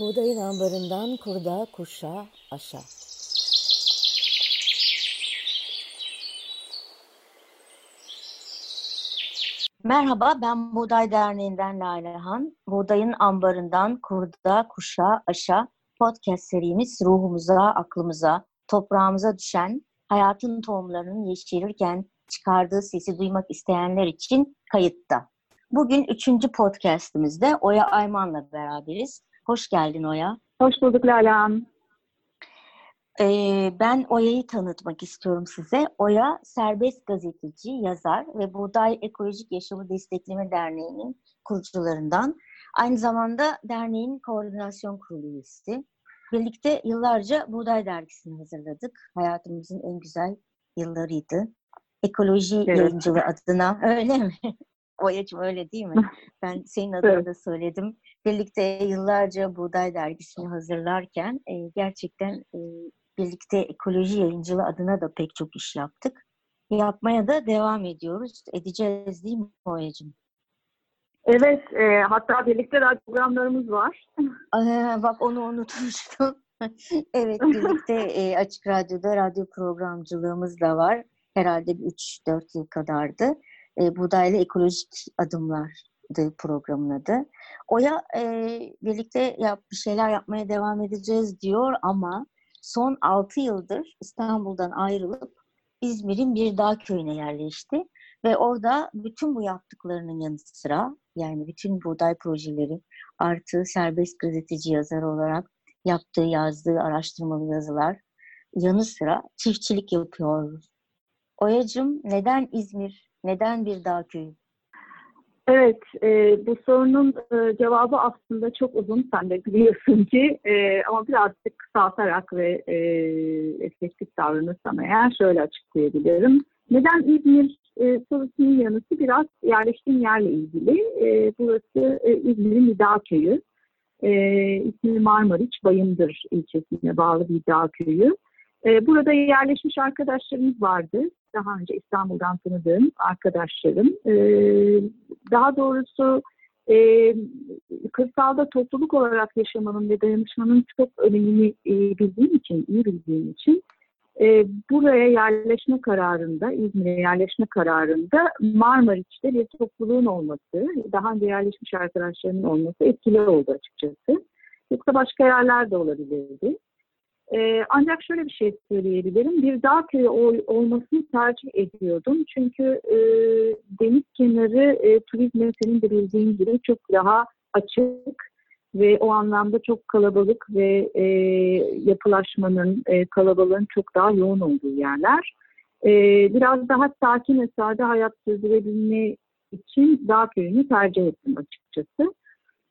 Buğdayın ambarından kurda, kuşa, aşa. Merhaba, ben Buğday Derneği'nden Lalehan. Buğdayın ambarından kurda, kuşa, aşa podcast serimiz ruhumuza, aklımıza, toprağımıza düşen hayatın tohumlarının yeşerirken çıkardığı sesi duymak isteyenler için kayıtta. Bugün üçüncü podcastimizde Oya Ayman'la beraberiz. Hoş geldin Oya. Hoş bulduk Lala Ee, ben Oya'yı tanıtmak istiyorum size. Oya serbest gazeteci, yazar ve Buğday Ekolojik Yaşamı Destekleme Derneği'nin kurucularından. Aynı zamanda derneğin koordinasyon kurulu üyesi. Birlikte yıllarca Buğday Dergisi'ni hazırladık. Hayatımızın en güzel yıllarıydı. Ekoloji evet. yayıncılığı adına öyle mi? Oya'cığım öyle değil mi? Ben senin adına evet. da söyledim. Birlikte yıllarca Buğday Dergisi'ni hazırlarken e, gerçekten e, birlikte ekoloji yayıncılığı adına da pek çok iş yaptık. Yapmaya da devam ediyoruz. Edeceğiz değil mi Oya'cığım? Evet, e, hatta birlikte radyo programlarımız var. Ee, bak onu unutmuştum. evet, birlikte e, Açık Radyo'da radyo programcılığımız da var. Herhalde 3-4 yıl kadardı. E, Buğdaylı Ekolojik Adımlar'dı programın adı. Oya e, birlikte yap, bir şeyler yapmaya devam edeceğiz diyor ama son 6 yıldır İstanbul'dan ayrılıp İzmir'in bir dağ köyüne yerleşti. Ve orada bütün bu yaptıklarının yanı sıra yani bütün buğday projeleri artı serbest gazeteci yazar olarak yaptığı, yazdığı araştırmalı yazılar yanı sıra çiftçilik yapıyoruz. Oyacım neden İzmir, neden bir dağ köyü? Evet, e, bu sorunun e, cevabı aslında çok uzun, sen de biliyorsun ki. E, ama birazcık kısaltarak ve e, efektif davranırsam eğer şöyle açıklayabilirim. Neden İzmir e, sorusunun yanıtı biraz yerleştiğim yerle ilgili. E, burası e, İzmir'in bir dağ köyü. E, ismi Marmariç, Bayındır ilçesine bağlı bir dağ köyü. E, burada yerleşmiş arkadaşlarımız vardı. Daha önce İstanbul'dan tanıdığım arkadaşlarım. E, daha doğrusu e, kırsalda topluluk olarak yaşamanın ve dayanışmanın çok önemini e, bildiğim için, iyi bildiğim için e, buraya yerleşme kararında, İzmir'e yerleşme kararında Marmariç'te bir topluluğun olması, daha önce yerleşmiş arkadaşlarının olması etkili oldu açıkçası. Yoksa başka yerler de olabilirdi. E, ancak şöyle bir şey söyleyebilirim. Bir dağ köyü ol, olmasını tercih ediyordum. Çünkü e, deniz kenarı e, turizme senin de bildiğin gibi çok daha açık ve o anlamda çok kalabalık ve e, yapılaşmanın, e, kalabalığın çok daha yoğun olduğu yerler. E, biraz daha sakin ve sade hayat sürdürebilme için dağ köyünü tercih ettim açıkçası.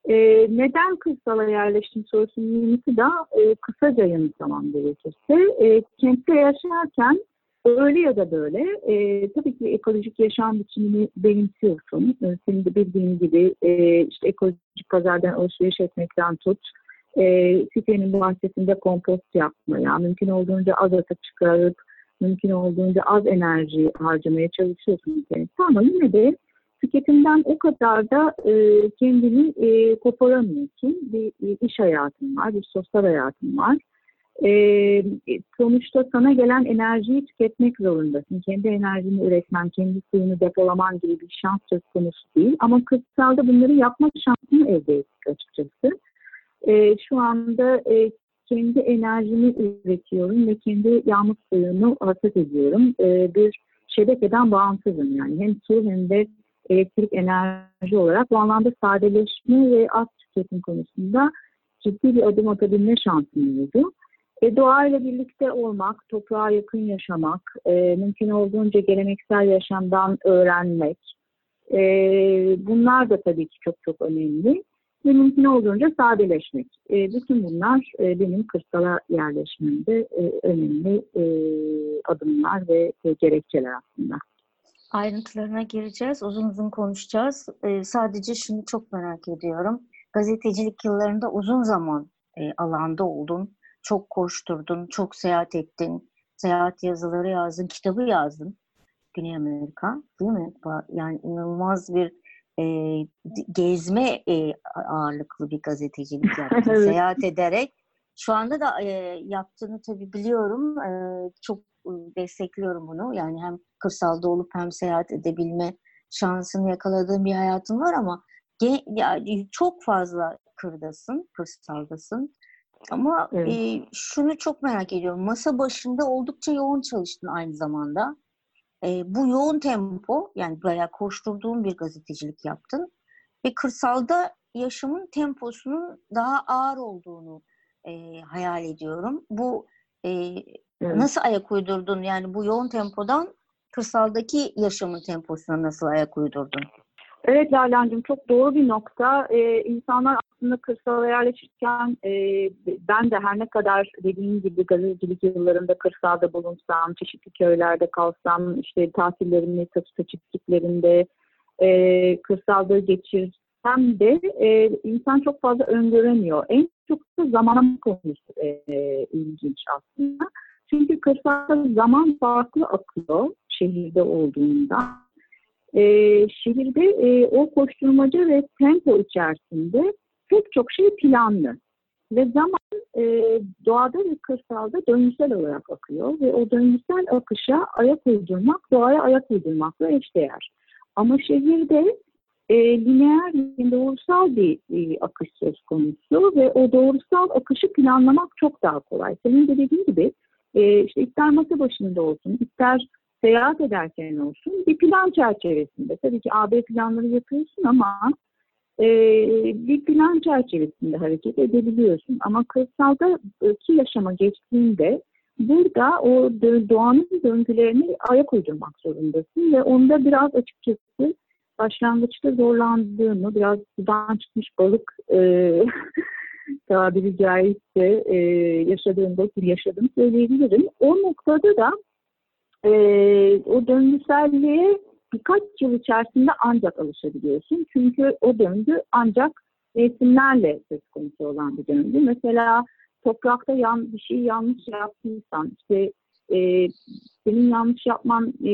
E, neden kırsala yerleştim sorusunun yanıtı da e, kısaca yanıtlamam gerekirse. E, kentte yaşarken öyle ya da böyle e, tabii ki ekolojik yaşam biçimini benimsiyorsun. E, senin de bildiğin gibi e, işte ekolojik pazardan alışveriş etmekten tut. E, sitenin bahçesinde kompost yapmaya, mümkün olduğunca az atık çıkarıp mümkün olduğunca az enerji harcamaya çalışıyorsun. Ama yine de tüketimden o kadar da e, kendini e, koparamıyorsun. Bir, bir iş hayatın var, bir sosyal hayatın var. E, sonuçta sana gelen enerjiyi tüketmek zorundasın. Kendi enerjini üretmen, kendi suyunu depolaman gibi bir şans söz konusu değil. Ama kırsalda bunları yapma şansını elde ettik açıkçası. E, şu anda e, kendi enerjimi üretiyorum ve kendi yağmur suyunu hasat ediyorum. E, bir şebekeden bağımsızım yani hem su hem de elektrik enerji olarak bu anlamda sadeleşme ve az tüketim konusunda ciddi bir adım atabilme şansım oldu. E, doğayla birlikte olmak, toprağa yakın yaşamak, e, mümkün olduğunca geleneksel yaşamdan öğrenmek, e, bunlar da tabii ki çok çok önemli. Ve mümkün olduğunca sadeleşmek. E, bütün bunlar e, benim kırsala yerleşmemde e, önemli e, adımlar ve e, gerekçeler aslında ayrıntılarına gireceğiz. Uzun uzun konuşacağız. Ee, sadece şunu çok merak ediyorum. Gazetecilik yıllarında uzun zaman e, alanda oldun. Çok koşturdun, çok seyahat ettin. Seyahat yazıları yazdın, kitabı yazdın. Güney Amerika değil mi? Yani inanılmaz bir e, gezme e, ağırlıklı bir gazetecilik yaptın. Evet. Seyahat ederek. Şu anda da e, yaptığını tabii biliyorum. E, çok e, destekliyorum bunu. Yani hem kırsalda olup hem seyahat edebilme şansını yakaladığım bir hayatım var ama yani çok fazla kırdasın, kırsaldasın. Ama Evet. e, şunu çok merak ediyorum. Masa başında oldukça yoğun çalıştın aynı zamanda. E, bu yoğun tempo, yani bayağı koşturduğun bir gazetecilik yaptın. Ve kırsalda yaşamın temposunun daha ağır olduğunu e, hayal ediyorum. Bu e, Evet. nasıl ayak uydurdun? Yani bu yoğun tempodan kırsaldaki yaşamın temposuna nasıl ayak uydurdun? Evet Lale'cim çok doğru bir nokta. Ee, insanlar aslında kırsala yerleşirken e, ben de her ne kadar dediğim gibi gazetecilik yıllarında kırsalda bulunsam, çeşitli köylerde kalsam, işte tatillerimi satışta çiftliklerinde e, kırsalda geçirsem de e, insan çok fazla öngöremiyor. En çok da zaman konusu e, ilginç aslında. Çünkü kırsalda zaman farklı akıyor şehirde olduğunda. E, şehirde e, o koşturmaca ve tempo içerisinde pek çok şey planlı. Ve zaman e, doğada ve kırsalda döngüsel olarak akıyor ve o döngüsel akışa ayak uydurmak, doğaya ayak uydurmakla eşdeğer. Ama şehirde e, lineer doğrusal bir e, akış söz konusu ve o doğrusal akışı planlamak çok daha kolay. Senin de dediğin gibi e, işte ister masa başında olsun, ister seyahat ederken olsun bir plan çerçevesinde. Tabii ki AB planları yapıyorsun ama e, bir plan çerçevesinde hareket edebiliyorsun. Ama kırsalda ki yaşama geçtiğinde burada o doğanın döngülerini ayak uydurmak zorundasın ve onda biraz açıkçası başlangıçta zorlandığımı, biraz sudan çıkmış balık e, tabiri caizse e, yaşadığımda ki yaşadım söyleyebilirim. O noktada da e, o döngüselliğe birkaç yıl içerisinde ancak alışabiliyorsun. Çünkü o döngü ancak resimlerle söz konusu olan bir döngü. Mesela toprakta yan, bir şey yanlış yaptıysan, işte e, senin yanlış yapman e,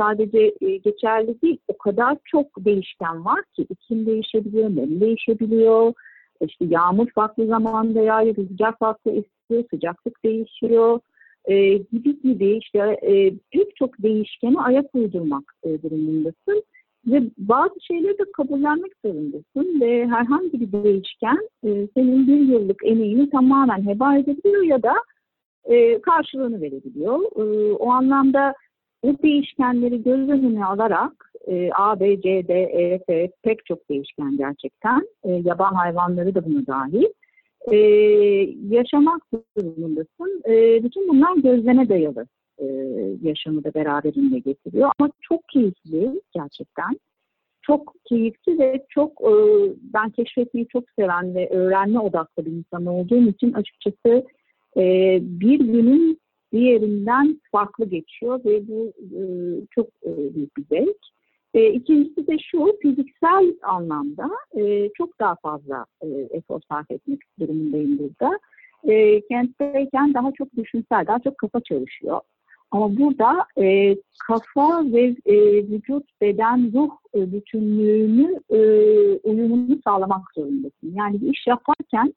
sadece e, geçerli değil, o kadar çok değişken var ki iklim değişebiliyor, nem değişebiliyor, işte yağmur farklı zamanda yağıyor, rüzgar farklı esiyor, sıcaklık değişiyor e, gibi gibi işte e, pek çok değişkene ayak uydurmak e, durumundasın ve bazı şeyleri de kabullenmek zorundasın ve herhangi bir değişken e, senin bir yıllık emeğini tamamen heba edebiliyor ya da e, karşılığını verebiliyor. E, o anlamda bu değişkenleri göz önüne alarak e, A, B, C, D, E, F pek çok değişken gerçekten. E, yaban hayvanları da buna dahil e, yaşamak durumundasın. E, bütün bunlar gözleme dayalı e, yaşamı da beraberinde getiriyor. Ama çok keyifli gerçekten. Çok keyifli ve çok e, ben keşfetmeyi çok seven ve öğrenme odaklı bir insan olduğum için açıkçası e, bir günün diğerinden farklı geçiyor ve bu e, çok e, büyük bir zevk. E, ikincisi de şu, fiziksel anlamda e, çok daha fazla e, efor sarf etmek durumundayım burada. E, kentteyken daha çok düşünsel, daha çok kafa çalışıyor. Ama burada e, kafa ve e, vücut, beden, ruh e, bütünlüğünü, e, uyumunu sağlamak zorundasın. Yani bir iş yaparken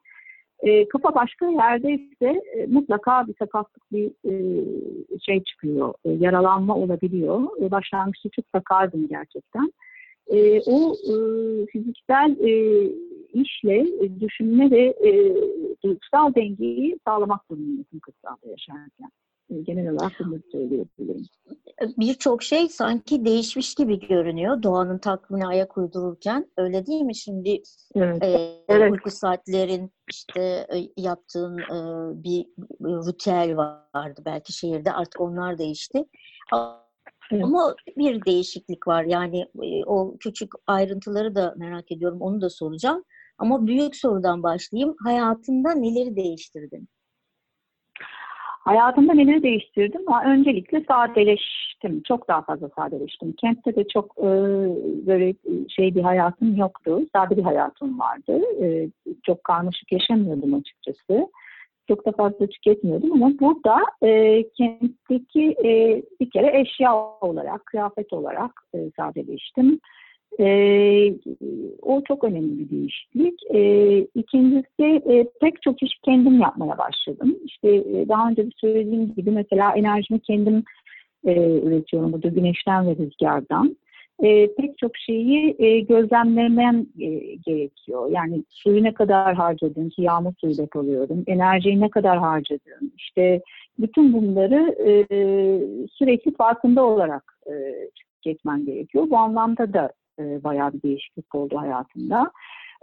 e, kafa başka yerdeyse e, mutlaka bir sakatlık bir e, şey çıkıyor, e, yaralanma olabiliyor. E, başlangıçta çok sakardım gerçekten. E, o e, fiziksel e, işle e, düşünme ve e, duygusal dengeyi sağlamak durumundasın kırsalda yaşarken. Genel olarak bunu söyleyebilirim. Birçok şey sanki değişmiş gibi görünüyor doğanın takvimine ayak uydururken. Öyle değil mi? Şimdi Evet. e, Evet. uyku saatlerin işte e, yaptığın e, bir ritüel vardı belki şehirde. Artık onlar değişti. Evet. Ama bir değişiklik var. Yani e, o küçük ayrıntıları da merak ediyorum. Onu da soracağım. Ama büyük sorudan başlayayım. Hayatında neleri değiştirdin? Hayatımda neleri değiştirdim? Ha, Öncelikle sadeleştim. Çok daha fazla sadeleştim. Kentte de çok e, böyle şey bir hayatım yoktu. Sade bir hayatım vardı. E, çok karmaşık yaşamıyordum açıkçası. Çok da fazla tüketmiyordum ama burada e, kentteki e, bir kere eşya olarak, kıyafet olarak e, sadeleştim. E, o çok önemli bir değişiklik. E, ikincisi e, pek çok iş kendim yapmaya başladım. İşte e, daha önce de söylediğim gibi mesela enerjimi kendim e, üretiyorum burada güneşten ve rüzgardan. E, pek çok şeyi e, gözlemlemem e, gerekiyor. Yani suyu ne kadar harcadım ki yağmur suyu depoluyorum, enerjiyi ne kadar harcadım, işte bütün bunları e, sürekli farkında olarak e, gerekiyor. Bu anlamda da e, bayağı bir değişiklik oldu hayatımda.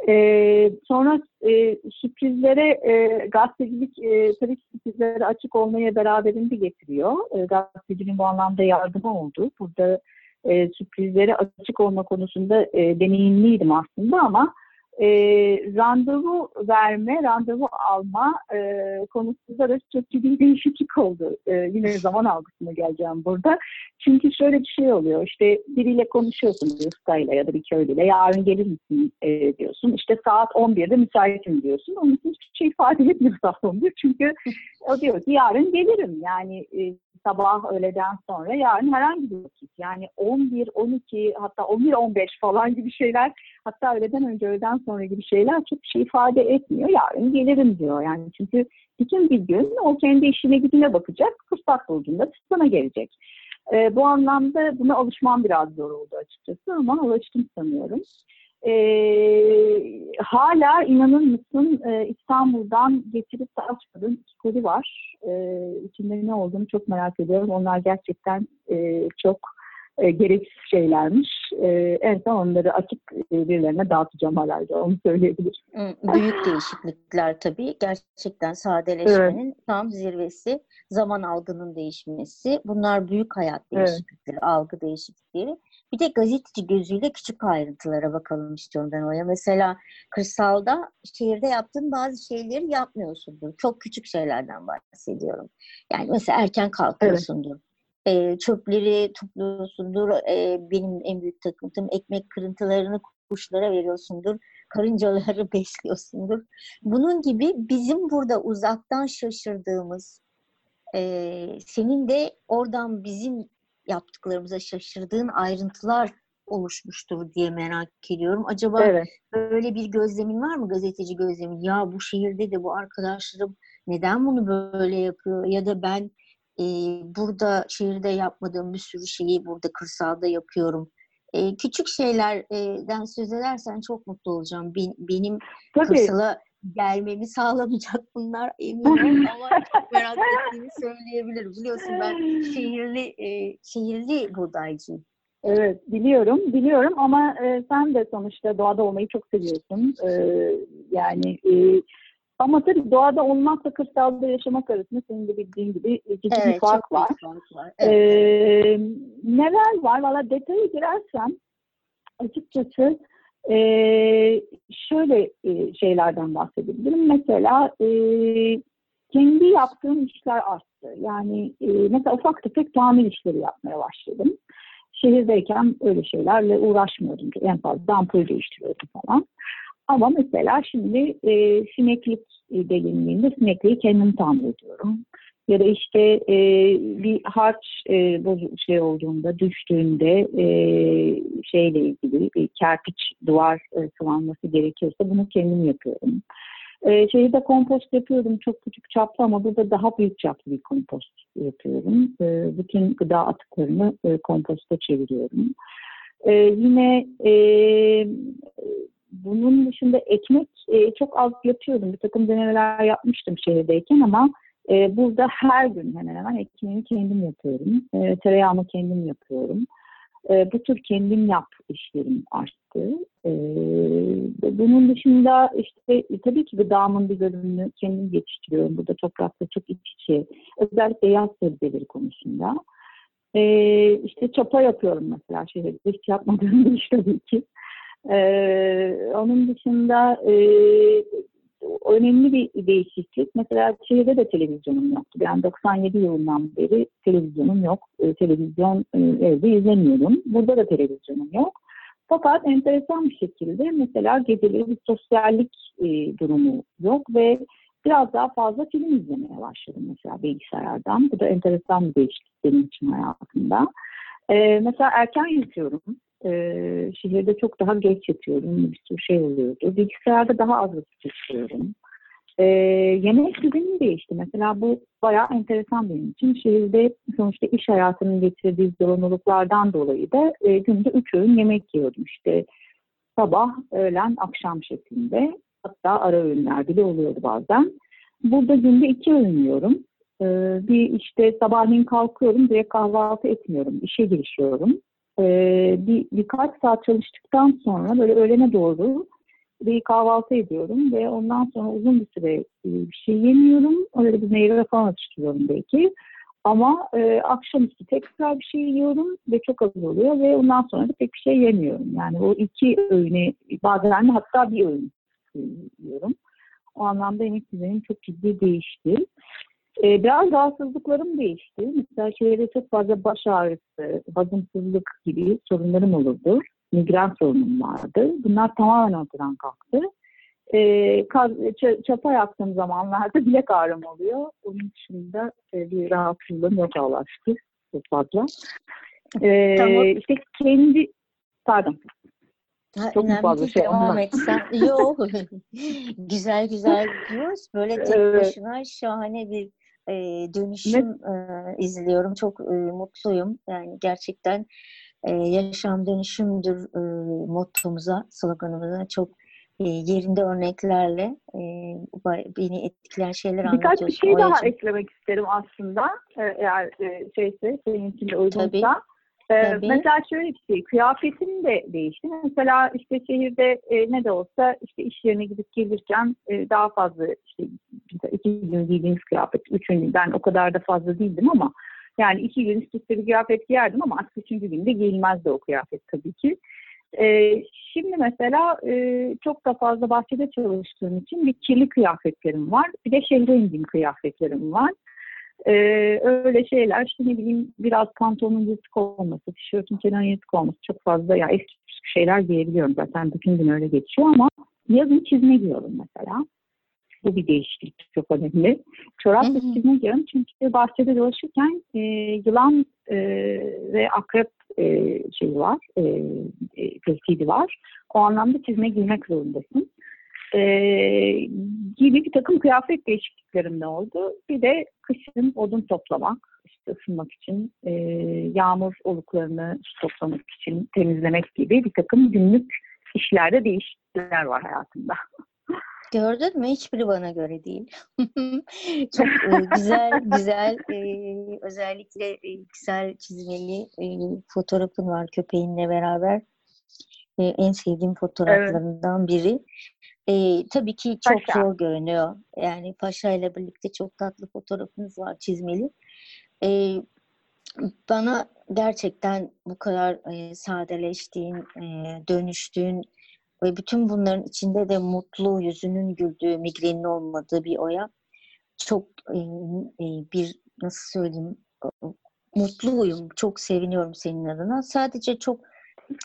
E, sonra e, sürprizlere, e, gazetecilik e, tabii sürprizlere açık olmaya beraberinde getiriyor. E, gazeteciliğin bu anlamda yardımı oldu. Burada e, sürprizlere açık olma konusunda e, deneyimliydim aslında ama e, randevu verme, randevu alma e, konusunda da çok ciddi bir değişiklik oldu. E, yine zaman algısına geleceğim burada. Çünkü şöyle bir şey oluyor. İşte biriyle konuşuyorsun bir ustayla ya da bir köylüyle. Yarın gelir misin e, diyorsun. İşte saat 11'de müsaitim diyorsun. Onun için hiçbir şey ifade etmiyor saat 11. Çünkü o diyor ki yarın gelirim. Yani e, sabah öğleden sonra yarın herhangi bir vakit. Yani 11, 12 hatta 11, 15 falan gibi şeyler hatta öğleden önce öğleden sonra gibi şeyler çok bir şey ifade etmiyor. Yarın gelirim diyor. Yani çünkü bütün bir gün o kendi işine gücüne bakacak. Fırsat bulduğunda sana gelecek. E, bu anlamda buna alışmam biraz zor oldu açıkçası ama alıştım sanıyorum. E, hala inanır mısın e, İstanbul'dan getirip de açmadığım iki koli var. E, içinde ne olduğunu çok merak ediyorum. Onlar gerçekten e, çok e, gereksiz şeylermiş. E, en son onları açık e, birilerine dağıtacağım herhalde onu söyleyebilirim. Büyük değişiklikler tabii. Gerçekten sadeleşmenin evet. tam zirvesi. Zaman algının değişmesi. Bunlar büyük hayat değişiklikleri, evet. algı değişiklikleri. Bir de gazeteci gözüyle küçük ayrıntılara bakalım istiyorum ben oraya. Mesela kırsalda şehirde yaptığın bazı şeyleri yapmıyorsundur. Çok küçük şeylerden bahsediyorum. Yani mesela erken kalkıyorsundur. Evet e, çöpleri topluyorsundur. E, benim en büyük takıntım ekmek kırıntılarını kuşlara veriyorsundur. Karıncaları besliyorsundur. Bunun gibi bizim burada uzaktan şaşırdığımız, e, senin de oradan bizim yaptıklarımıza şaşırdığın ayrıntılar oluşmuştur diye merak ediyorum. Acaba evet. böyle bir gözlemin var mı gazeteci gözlemin? Ya bu şehirde de bu arkadaşlarım neden bunu böyle yapıyor? Ya da ben e, burada şehirde yapmadığım bir sürü şeyi burada kırsalda yapıyorum. E, küçük şeylerden söz edersen çok mutlu olacağım. Benim, benim Tabii. kırsala gelmemi sağlamayacak bunlar eminim ama çok merak ettiğimi söyleyebilirim. Biliyorsun ben şehirli e, şehirli buğdaycıyım. Evet biliyorum biliyorum ama e, sen de sonuçta doğada olmayı çok seviyorsun. E, yani e, ama tabii doğada olmakla kırsalda yaşamak arasında senin de bildiğin gibi ciddi evet, bir fark var. Fark var. Evet. Ee, neler var? Valla detaya girersem açıkçası e, şöyle e, şeylerden bahsedebilirim. Mesela e, kendi yaptığım işler arttı. Yani e, mesela ufak tefek tamir işleri yapmaya başladım. Şehirdeyken öyle şeylerle uğraşmıyordum. En fazla ampul değiştiriyordum falan. Ama mesela şimdi e, sineklik delindiğinde sinekliği kendim tamir ediyorum. Ya da işte e, bir harç e, bozuk şey olduğunda, düştüğünde e, şeyle ilgili bir kerpiç duvar e, sıvanması gerekiyorsa bunu kendim yapıyorum. E, şeyi de kompost yapıyorum çok küçük çaplı ama burada daha büyük çaplı bir kompost yapıyorum. E, bütün gıda atıklarını e, komposta çeviriyorum. E, yine e, bunun dışında ekmek e, çok az yapıyordum. Bir takım denemeler yapmıştım şehirdeyken ama e, burada her gün hemen hemen ekmeğimi kendim yapıyorum. E, tereyağımı kendim yapıyorum. E, bu tür kendim yap işlerim arttı. E, bunun dışında işte e, tabii ki gıdamın bir bölümünü kendim yetiştiriyorum. Burada toprakta çok iç içe. Özellikle yaz sebzeleri konusunda. E, işte çapa yapıyorum mesela şehirde. Hiç yapmadığım bir iş tabii ki. Ee, onun dışında e, önemli bir değişiklik. Mesela şehirde de televizyonum yoktu. Yani 97 yılından beri televizyonum yok. E, televizyon e, evde izlemiyorum. Burada da televizyonum yok. Fakat enteresan bir şekilde mesela geceleri bir sosyallik e, durumu yok ve biraz daha fazla film izlemeye başladım mesela bilgisayardan. Bu da enteresan bir değişiklik benim için hayatımda. E, mesela erken yatıyorum. E, şehirde çok daha geç yatıyorum. Bir sürü şey oluyordu. Bilgisayarda daha az vakit geçiriyorum. E, yemek düzeni değişti. Mesela bu bayağı enteresan benim için. Şehirde sonuçta iş hayatının getirdiği zorunluluklardan dolayı da e, günde üç öğün yemek yiyordum. İşte sabah, öğlen, akşam şeklinde. Hatta ara öğünler bile oluyordu bazen. Burada günde iki öğün yiyorum. Ee, bir işte sabahleyin kalkıyorum, direkt kahvaltı etmiyorum, işe girişiyorum. Ee, bir birkaç saat çalıştıktan sonra böyle öğlene doğru bir kahvaltı ediyorum ve ondan sonra uzun bir süre e, bir şey yemiyorum. Öyle bir meyve falan atıştırıyorum belki. Ama e, akşamüstü tekrar bir şey yiyorum ve çok az oluyor ve ondan sonra da pek bir şey yemiyorum. Yani o iki öğüne bazen hatta bir öğün yiyorum. O anlamda yemek düzenim çok ciddi değişti. Ee, biraz rahatsızlıklarım değişti. Mesela çevrede çok fazla baş ağrısı, hazımsızlık gibi sorunlarım olurdu. Migren sorunum vardı. Bunlar tamamen ortadan kalktı. Ee, çapa yaptığım zamanlarda bilek ağrım oluyor. Onun dışında e, bir rahatsızlığım yok Allah'a şükür. Çok fazla. Tamam. İşte kendi, pardon. Ha, Çok mu fazla şey devam etsen. Yok. güzel güzel diyoruz. Böyle tek başına şahane bir e, dönüşüm e, izliyorum. Çok e, mutluyum. Yani gerçekten e, yaşam dönüşümdür e, mottomuza, sloganımıza çok e, yerinde örneklerle e, beni etkileyen şeyler anlatıyorsun. Birkaç bir şey daha eklemek isterim aslında. Eğer e, şeyse, senin için uygunsa. Tabii. Ee, mesela şöyle bir şey, kıyafetim de değişti. Mesela işte şehirde e, ne de olsa işte iş yerine gidip gelirken e, daha fazla işte iki gün giydiğimiz kıyafet, üçüncü ben o kadar da fazla değildim ama yani iki gün üst üste bir kıyafet giyerdim ama artık üçüncü günde giyilmezdi o kıyafet tabii ki. E, şimdi mesela e, çok da fazla bahçede çalıştığım için bir kirli kıyafetlerim var. Bir de şehre indiğim kıyafetlerim var. Ee, öyle şeyler işte ne bileyim biraz pantolonun yırtık olması, tişörtün kenarı yırtık olması çok fazla ya eski şeyler giyebiliyorum zaten bütün gün öyle geçiyor ama yazın çizme giyiyorum mesela. Bu bir değişiklik çok önemli. Çorap ve çizme giyiyorum çünkü bahçede dolaşırken e, yılan e, ve akrep e, şeyi var, e, e, tehdidi var. O anlamda çizme giymek zorundasın e, gibi bir takım kıyafet değişikliklerim de oldu. Bir de kışın odun toplamak, işte ısınmak için, e, yağmur oluklarını toplamak için temizlemek gibi bir takım günlük işlerde değişiklikler var hayatımda. Gördün mü? Hiçbiri bana göre değil. Çok e, güzel, güzel, e, özellikle e, güzel çizmeli e, fotoğrafın var köpeğinle beraber. E, en sevdiğim fotoğraflarından evet. biri. E, tabii ki çok Paşa. zor görünüyor. Yani Paşa ile birlikte çok tatlı fotoğrafınız var çizmeli. E, bana gerçekten bu kadar e, sadeleştiğin, e, dönüştüğün ve bütün bunların içinde de mutlu, yüzünün güldüğü, migrenin olmadığı bir oya çok e, e, bir nasıl söyleyeyim mutluyum. Çok seviniyorum senin adına. Sadece çok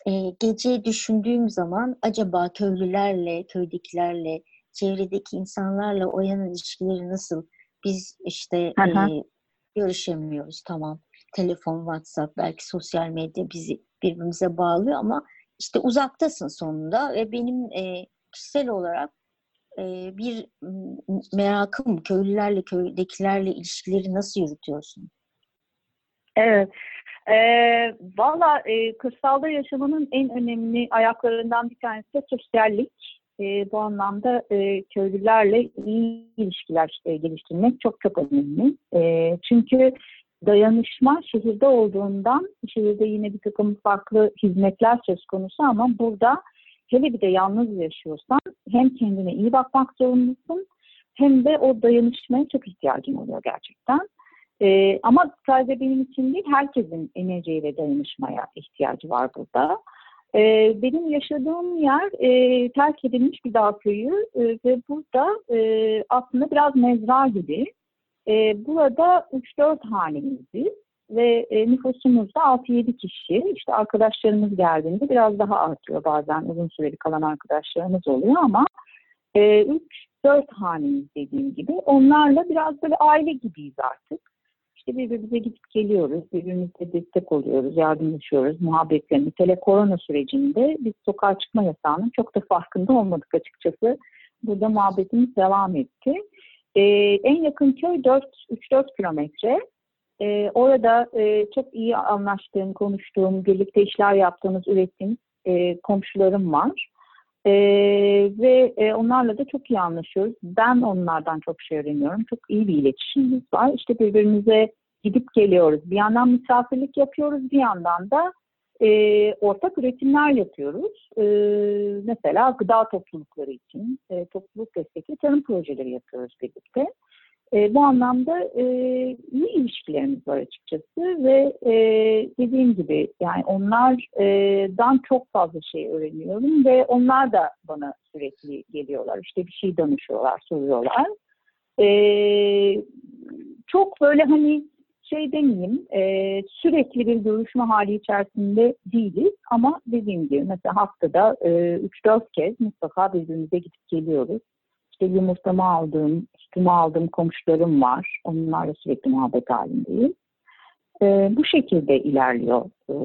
e, gece düşündüğüm zaman acaba köylülerle, köydekilerle, çevredeki insanlarla o yan ilişkileri nasıl? Biz işte e, görüşemiyoruz tamam. Telefon, WhatsApp, belki sosyal medya bizi birbirimize bağlıyor ama işte uzaktasın sonunda ve benim e, kişisel olarak e, bir merakım köylülerle, köydekilerle ilişkileri nasıl yürütüyorsun? Evet. E, Valla e, kırsalda yaşamanın en önemli ayaklarından bir tanesi de sosyallik. E, bu anlamda e, köylülerle iyi ilişkiler e, geliştirmek çok çok önemli. E, çünkü dayanışma şehirde olduğundan, şehirde yine bir takım farklı hizmetler söz konusu ama burada hele bir de yalnız yaşıyorsan hem kendine iyi bakmak zorundasın hem de o dayanışmaya çok ihtiyacın oluyor gerçekten. E, ama sadece benim için değil, herkesin enerjiye ve dayanışmaya ihtiyacı var burada. E, benim yaşadığım yer e, terk edilmiş bir dağ köyü e, ve burada e, aslında biraz mezra gibi. E, burada 3-4 hanemiziz ve e, nüfusumuz da 6-7 kişi. İşte arkadaşlarımız geldiğinde biraz daha artıyor bazen uzun süreli kalan arkadaşlarımız oluyor ama e, 3-4 hanemiz dediğim gibi. Onlarla biraz böyle aile gibiyiz artık işte birbirimize gidip geliyoruz, birbirimize destek oluyoruz, yardımlaşıyoruz, muhabbetlerini. Hele korona sürecinde biz sokağa çıkma yasağının çok da farkında olmadık açıkçası. Burada muhabbetimiz devam etti. Ee, en yakın köy 3-4 kilometre. Ee, orada e, çok iyi anlaştığım, konuştuğum, birlikte işler yaptığımız, ürettiğimiz e, komşularım var. E, ve e, onlarla da çok iyi anlaşıyoruz. Ben onlardan çok şey öğreniyorum. Çok iyi bir iletişimimiz var. İşte birbirimize gidip geliyoruz. Bir yandan misafirlik yapıyoruz, bir yandan da e, ortak üretimler yapıyoruz. E, mesela gıda toplulukları için e, topluluk destekli tarım projeleri yapıyoruz birlikte. E, bu anlamda e, iyi ilişkilerimiz var açıkçası ve e, dediğim gibi yani onlardan çok fazla şey öğreniyorum ve onlar da bana sürekli geliyorlar. İşte bir şey danışıyorlar, soruyorlar. E, çok böyle hani şey demeyeyim, e, sürekli bir görüşme hali içerisinde değiliz ama dediğim gibi mesela haftada e, 3-4 kez mutlaka birbirimize gidip geliyoruz. İşte yumurtamı aldığım, sütümü aldığım komşularım var. Onlarla sürekli muhabbet halindeyim. E, bu şekilde ilerliyor e,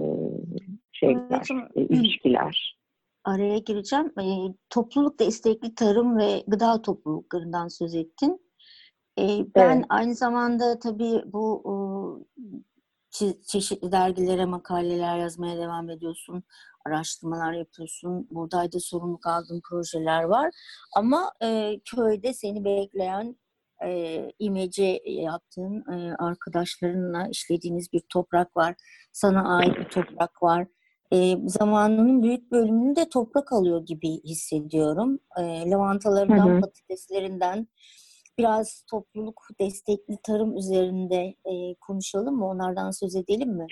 şeyler, e, ilişkiler. Araya gireceğim. E, toplulukta istekli tarım ve gıda topluluklarından söz ettin. E, ben evet. aynı zamanda tabii bu e, çeşitli dergilere makaleler yazmaya devam ediyorsun araştırmalar yapıyorsun. Buradayda sorumluluk aldığın projeler var. Ama e, köyde seni bekleyen e, imece yaptığın e, arkadaşlarınla işlediğiniz bir toprak var. Sana ait bir toprak var. E, zamanının büyük bölümünü de toprak alıyor gibi hissediyorum. E, lavantalarından, hı hı. patateslerinden biraz topluluk destekli tarım üzerinde e, konuşalım mı? Onlardan söz edelim mi?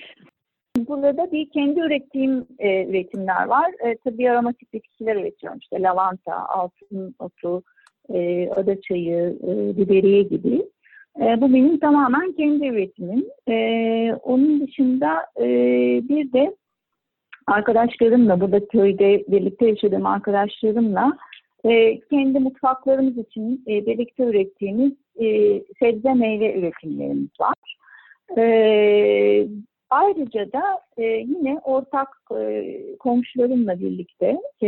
Burada bir kendi ürettiğim e, üretimler var. E, tabii aromatik bitkiler üretiyorum. İşte lavanta, altın otu, e, ada çayı, e, biberiye gibi. E, bu benim tamamen kendi üretimim. E, onun dışında e, bir de arkadaşlarımla, burada köyde birlikte yaşadığım arkadaşlarımla e, kendi mutfaklarımız için e, birlikte ürettiğimiz e, sebze meyve üretimlerimiz var. E, Ayrıca da e, yine ortak e, komşularımla birlikte e,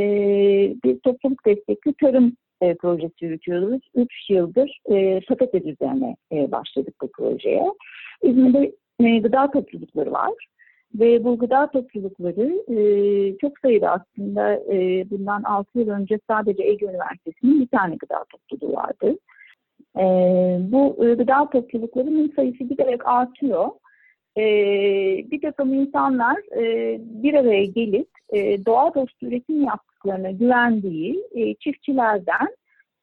bir topluluk destekli tarım e, projesi yürütüyoruz. Üç yıldır e, patates üzerine e, başladık bu projeye. İzmir'de e, gıda toplulukları var. Ve bu gıda toplulukları e, çok sayıda aslında e, bundan 6 yıl önce sadece Ege Üniversitesi'nin bir tane gıda topluluğu vardı. E, bu e, gıda topluluklarının sayısı giderek artıyor e, bir takım insanlar e, bir araya gelip e, doğa dostu üretim yaptıklarına güvendiği e, çiftçilerden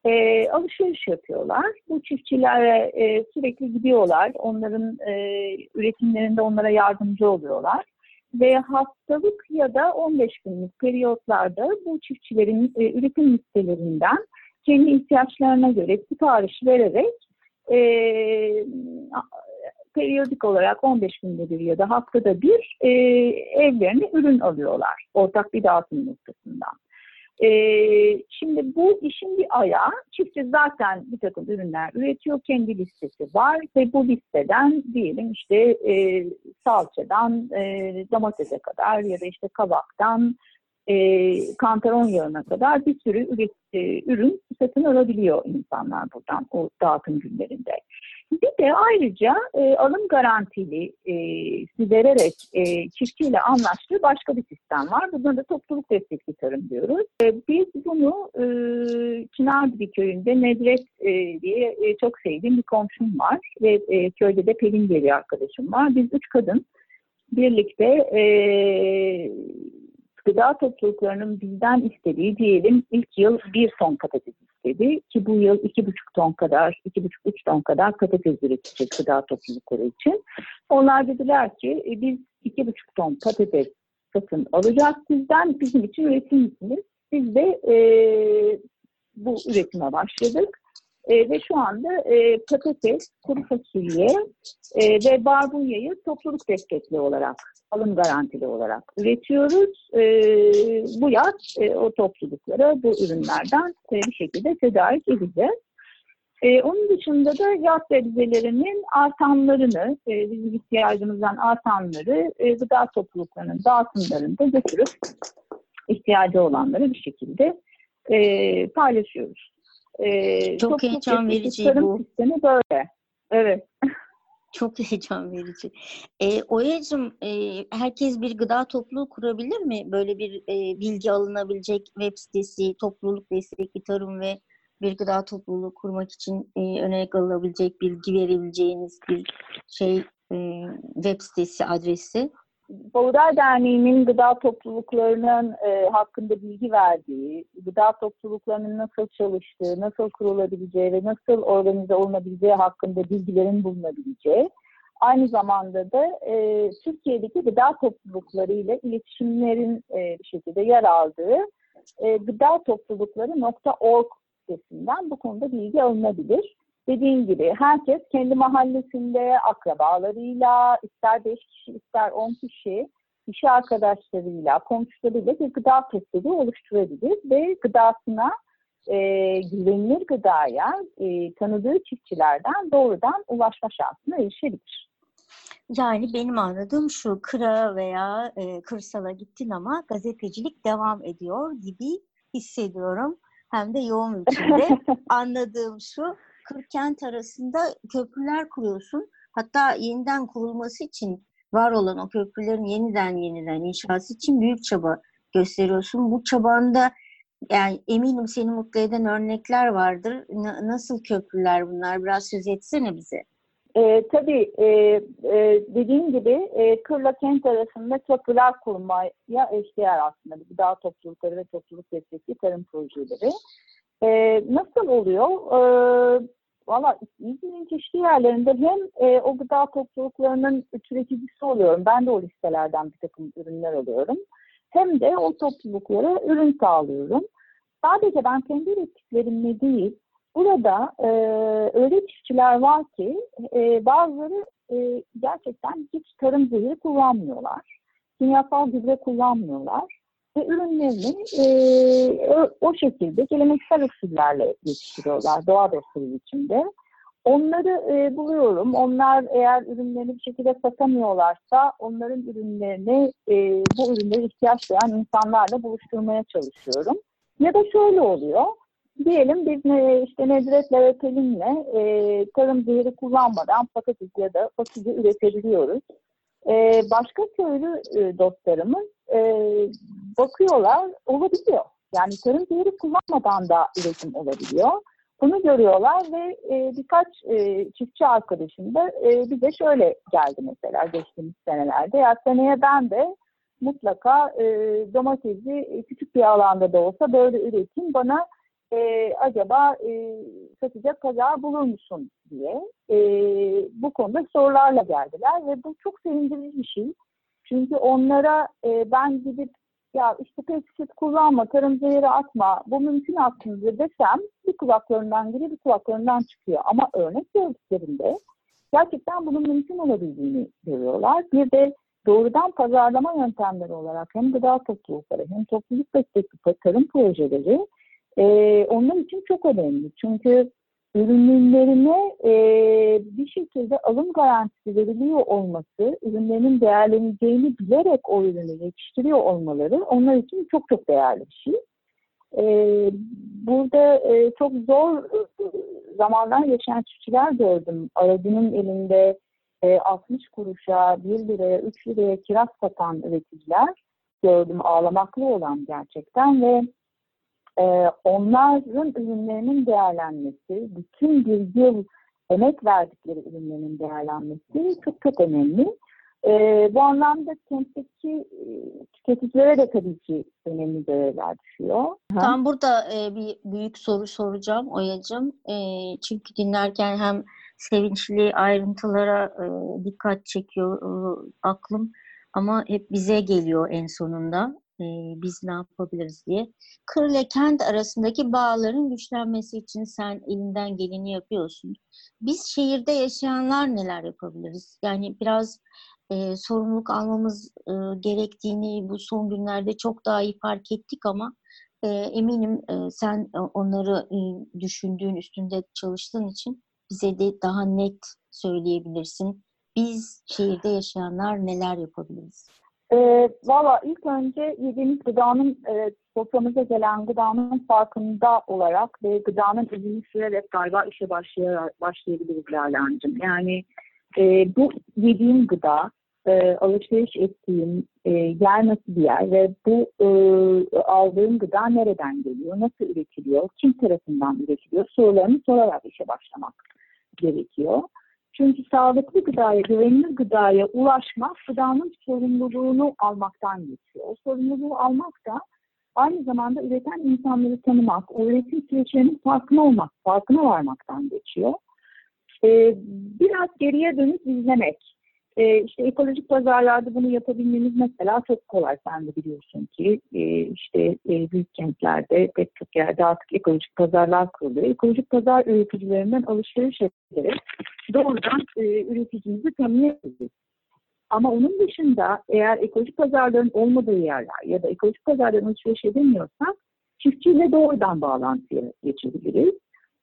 e, alışveriş yapıyorlar. Bu çiftçilere e, sürekli gidiyorlar. Onların e, üretimlerinde onlara yardımcı oluyorlar. Ve haftalık ya da 15 günlük periyotlarda bu çiftçilerin e, üretim listelerinden kendi ihtiyaçlarına göre sipariş vererek e, periyodik olarak 15 günde bir ya da haftada bir e, evlerine ürün alıyorlar ortak bir dağıtım noktasından. E, şimdi bu işin bir ayağı çiftçi zaten bir takım ürünler üretiyor. Kendi listesi var ve bu listeden diyelim işte e, salçadan e, domatese kadar ya da işte kabaktan e, kantaron yağına kadar bir sürü üret, e, ürün satın alabiliyor insanlar buradan o dağıtım günlerinde. Bir de ayrıca e, alım garantili e, vererek e, çiftçiyle anlaştığı başka bir sistem var. Buna da topluluk destekli tarım diyoruz. E, biz bunu e, Çınardıbi köyünde Nedret e, diye e, çok sevdiğim bir komşum var. Ve e, köyde de Pelin diye bir arkadaşım var. Biz üç kadın birlikte e, gıda topluluklarının bizden istediği diyelim ilk yıl bir ton patates istedi ki bu yıl iki buçuk ton kadar, iki buçuk üç ton kadar patates üretecek gıda toplulukları için. Onlar dediler ki e, biz iki buçuk ton patates satın alacağız sizden, bizim için üretim misiniz? Biz de e, bu üretime başladık. E, ve şu anda e, patates, kuru fasulye e, ve barbunyayı topluluk destekli olarak, alım garantili olarak üretiyoruz. E, bu yaz e, o topluluklara bu ürünlerden e, bir şekilde tedarik edeceğiz. E, onun dışında da yaz sebzelerinin artanlarını, e, bizim ihtiyacımızdan artanları e, gıda topluluklarının dağıtımlarında götürüp ihtiyacı olanları bir şekilde e, paylaşıyoruz. E, çok, çok heyecan verici bu. Sistemi böyle. Evet. Çok heyecan verici. E, Oya'cığım e, herkes bir gıda topluluğu kurabilir mi? Böyle bir e, bilgi alınabilecek web sitesi, topluluk destekli tarım ve bir gıda topluluğu kurmak için e, önerek alınabilecek bilgi verebileceğiniz bir şey e, web sitesi adresi. Buğday Derneği'nin gıda topluluklarının e, hakkında bilgi verdiği, gıda topluluklarının nasıl çalıştığı, nasıl kurulabileceği ve nasıl organize olunabileceği hakkında bilgilerin bulunabileceği, aynı zamanda da e, Türkiye'deki gıda toplulukları ile iletişimlerin e, bir şekilde yer aldığı e, gıda toplulukları.org sitesinden bu konuda bilgi alınabilir. Dediğim gibi herkes kendi mahallesinde akrabalarıyla ister 5 kişi ister 10 kişi işi arkadaşlarıyla, komşularıyla bir gıda topluluğu oluşturabilir ve gıdasına e, güvenilir gıdaya e, tanıdığı çiftçilerden doğrudan ulaşma şansına erişebilir. Yani benim anladığım şu, kıra veya e, kırsala gittin ama gazetecilik devam ediyor gibi hissediyorum. Hem de yoğun biçimde. Anladığım şu, kent arasında köprüler kuruyorsun. Hatta yeniden kurulması için var olan o köprülerin yeniden yeniden inşası için büyük çaba gösteriyorsun. Bu çabanda yani eminim seni mutlu eden örnekler vardır. N- nasıl köprüler bunlar? Biraz söz etsene bize. E, tabii e, e, dediğim gibi e, kırla kent arasında köprüler kurmaya eşdeğer aslında. Gıda toplulukları ve topluluk destekli tarım projeleri. E, nasıl oluyor? E, Valla İzmir'in çeşitli yerlerinde hem e, o gıda topluluklarının üreticisi oluyorum. Ben de o listelerden bir takım ürünler alıyorum. Hem de o topluluklara ürün sağlıyorum. Sadece ben kendi ürettiklerimle değil, burada e, öyle çiftçiler var ki e, bazıları e, gerçekten hiç tarım zehri kullanmıyorlar. Kimyasal gübre kullanmıyorlar ve ürünlerini e, o, o şekilde geleneksel usullerle yetiştiriyorlar doğa usulü içinde. Onları e, buluyorum. Onlar eğer ürünlerini bir şekilde satamıyorlarsa onların ürünlerini e, bu ürünlere ihtiyaç duyan insanlarla buluşturmaya çalışıyorum. Ya da şöyle oluyor. Diyelim biz ne, işte Nedret ve Pelin'le e, tarım zehri kullanmadan patates ya da fasulye üretebiliyoruz. E, başka köylü e, dostlarımız e, bakıyorlar olabiliyor. Yani tarım zehri kullanmadan da üretim olabiliyor. Bunu görüyorlar ve e, birkaç e, çiftçi arkadaşım da e, bize şöyle geldi mesela geçtiğimiz senelerde. Ya seneye ben de mutlaka e, domatesi küçük bir alanda da olsa böyle üretim bana e, acaba e, satacak pazar bulur musun diye e, bu konuda sorularla geldiler ve bu çok sevindirici bir şey. Çünkü onlara e, ben gidip ya işte pestisit kullanma, tarım zehri atma, bu mümkün aslında desem bir kulaklarından giriyor, bir kulaklarından çıkıyor. Ama örnek gördüklerinde gerçekten bunun mümkün olabildiğini görüyorlar. Bir de doğrudan pazarlama yöntemleri olarak hem gıda toplulukları hem topluluk destekli tarım projeleri e, onlar için çok önemli. Çünkü ürünlerine e, bir şekilde alım garantisi veriliyor olması, ürünlerinin değerleneceğini bilerek o ürünü yetiştiriyor olmaları onlar için çok çok değerli bir şey. E, burada e, çok zor e, zamanlar yaşayan çiftçiler gördüm. Aracının elinde e, 60 kuruşa, 1 liraya, 3 liraya kiraz satan üreticiler gördüm ağlamaklı olan gerçekten ve e, onların ürünlerinin değerlenmesi, bütün bir yıl emek verdikleri ürünlerin değerlenmesi çok çok önemli. E, bu anlamda kentteki e, tüketicilere de tabii ki önemli görevler düşüyor. Tam burada e, bir büyük soru soracağım Oya'cığım. E, çünkü dinlerken hem sevinçli ayrıntılara e, dikkat çekiyor e, aklım ama hep bize geliyor en sonunda e, biz ne yapabiliriz diye. Kır ile kent arasındaki bağların güçlenmesi için sen elinden geleni yapıyorsun. Biz şehirde yaşayanlar neler yapabiliriz? Yani biraz e, sorumluluk almamız e, gerektiğini bu son günlerde çok daha iyi fark ettik ama E, eminim e, sen onları e, düşündüğün, üstünde çalıştığın için bize de daha net söyleyebilirsin. Biz şehirde yaşayanlar neler yapabiliriz? E, Valla ilk önce yediğimiz gıdanın, e, soframıza gelen gıdanın farkında olarak ve gıdanın izini sürerek galiba işe başlayarak, başlayabiliriz Lalancığım. Yani e, bu yediğim gıda, e, alışveriş ettiğim e, yer nasıl bir yer ve bu e, aldığım gıda nereden geliyor, nasıl üretiliyor, kim tarafından üretiliyor sorularını sorarak işe başlamak gerekiyor. Çünkü sağlıklı gıdaya, güvenilir gıdaya ulaşmak gıdanın sorumluluğunu almaktan geçiyor. O sorumluluğu almak da aynı zamanda üreten insanları tanımak, o üretim süreçlerinin farkına olmak, farkına varmaktan geçiyor. Ee, biraz geriye dönüp izlemek. Ee, işte ekolojik pazarlarda bunu yapabilmemiz mesela çok kolay. Sen de biliyorsun ki e, işte e, büyük kentlerde pek çok yerde artık ekolojik pazarlar kuruluyor. Ekolojik pazar üreticilerinden alışveriş ederek doğrudan e, üreticimizi tanıyabiliriz. Ama onun dışında eğer ekolojik pazarların olmadığı yerler ya da ekolojik pazarların alışveriş edemiyorsak çiftçiyle doğrudan bağlantıya geçebiliriz.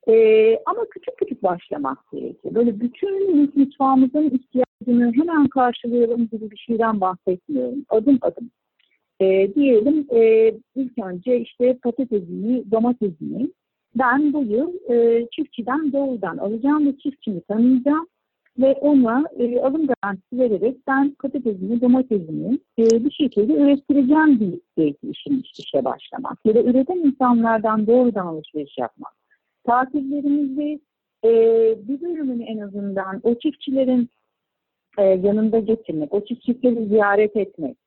Ee, ama küçük küçük başlamak gerekiyor. Böyle bütün mutfağımızın ihtiyacını hemen karşılayalım gibi bir şeyden bahsetmiyorum. Adım adım. Ee, diyelim e, ilk önce işte patatesini, domatesini ben bu yıl e, çiftçiden doğrudan alacağım ve çiftçimi tanıyacağım ve ona e, alım garantisi vererek ben patatesini, domatesini e, bir şekilde ürettireceğim belki işin işe başlamak. Ya da üreten insanlardan doğrudan alışveriş yapmak. Tatillerimizde e, bir bölümünü en azından o çiftçilerin e, yanında getirmek, o çiftçileri ziyaret etmek,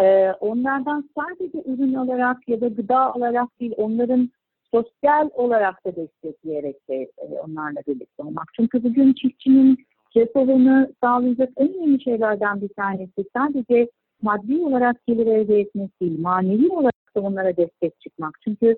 e, onlardan sadece ürün olarak ya da gıda olarak değil, onların sosyal olarak da destekleyerek de e, onlarla birlikte olmak. Çünkü bugün çiftçinin refahını sağlayacak en önemli şeylerden bir tanesi sadece maddi olarak gelir elde etmek değil, manevi olarak da onlara destek çıkmak. Çünkü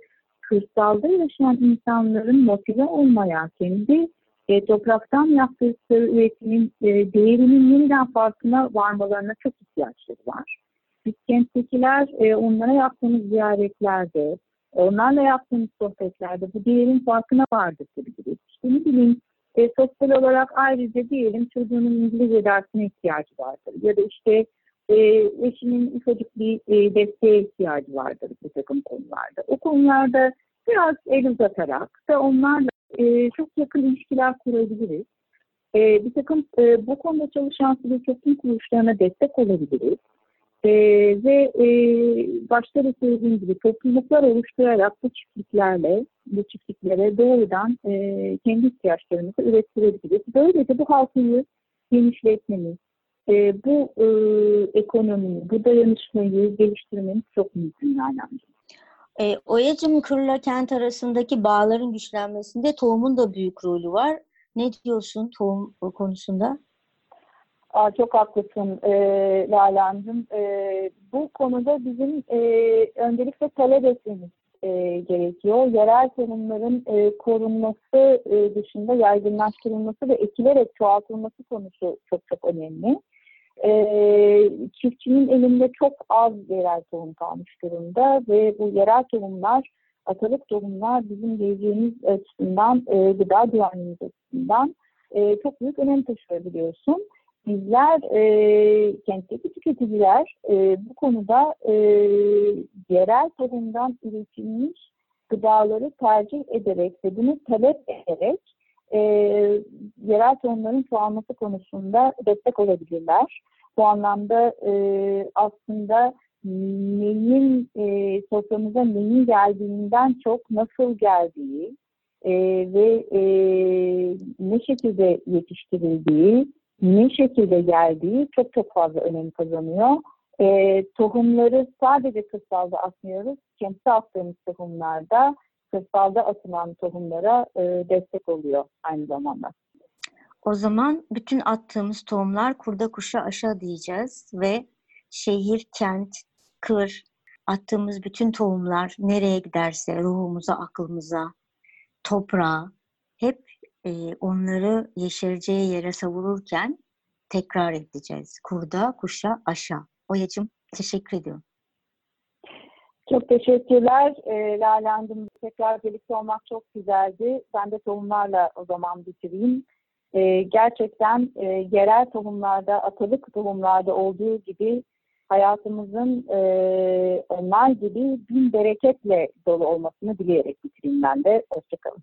kırsalda yaşayan insanların motive olmaya, kendi e, topraktan yaptığı üretimin e, değerinin yeniden farkına varmalarına çok ihtiyaçları var. Biz kenttekiler e, onlara yaptığımız ziyaretlerde, onlarla yaptığımız sohbetlerde bu değerin farkına vardır tabii ki. İşte ne bileyim e, sosyal olarak ayrıca diyelim çocuğunun İngilizce dersine ihtiyacı vardır. Ya da işte e, eşinin ufacık bir e, desteğe ihtiyacı vardır bir takım konularda. O konularda biraz el uzatarak da onlarla e, çok yakın ilişkiler kurabiliriz. E, bir takım e, bu konuda çalışan sivil toplum kuruluşlarına destek olabiliriz. E, ve e, başta da söylediğim gibi topluluklar oluşturarak bu çiftliklerle, bu çiftliklere doğrudan e, kendi ihtiyaçlarımızı ürettirebiliriz. Böylece bu halkayı genişletmemiz, e, bu e, ekonomiyi, bu dayanışmayı geliştirmemiz çok mümkün yani. E, Oyacım Kırla kent arasındaki bağların güçlenmesinde tohumun da büyük rolü var. Ne diyorsun tohum konusunda? Aa, çok haklısın e, Lalancığım. E, bu konuda bizim e, öncelikle talep etmemiz e, gerekiyor. Yerel tohumların e, korunması e, dışında yaygınlaştırılması ve ekilerek çoğaltılması konusu çok çok önemli. E, çiftçinin elinde çok az yerel tohum kalmış durumda ve bu yerel tohumlar, atalık tohumlar bizim geleceğimiz açısından, e, gıda güvenliğimiz açısından e, çok büyük önem taşıyor biliyorsun. Bizler e, kentteki tüketiciler e, bu konuda e, yerel tohumdan üretilmiş gıdaları tercih ederek ve bunu talep ederek e, yerel tohumların çoğalması konusunda destek olabilirler. Bu anlamda e, aslında neyin e, soframıza neyin geldiğinden çok nasıl geldiği e, ve e, ne şekilde yetiştirildiği ne şekilde geldiği çok çok fazla önem kazanıyor. E, tohumları sadece kırsalda atmıyoruz. Kentte attığımız tohumlarda kırsalda atılan tohumlara e, destek oluyor aynı zamanda. O zaman bütün attığımız tohumlar kurda kuşa aşağı diyeceğiz ve şehir, kent, kır, attığımız bütün tohumlar nereye giderse ruhumuza, aklımıza, toprağa hep e, onları yeşereceği yere savururken tekrar edeceğiz. Kurda, kuşa, aşağı. Oyacım teşekkür ediyorum. Çok teşekkürler e, Lale Hanım. Tekrar birlikte olmak çok güzeldi. Ben de tohumlarla o zaman bitireyim. E, gerçekten e, yerel tohumlarda, atalık tohumlarda olduğu gibi hayatımızın e, onlar gibi bin bereketle dolu olmasını dileyerek bitireyim ben de. Hoşçakalın.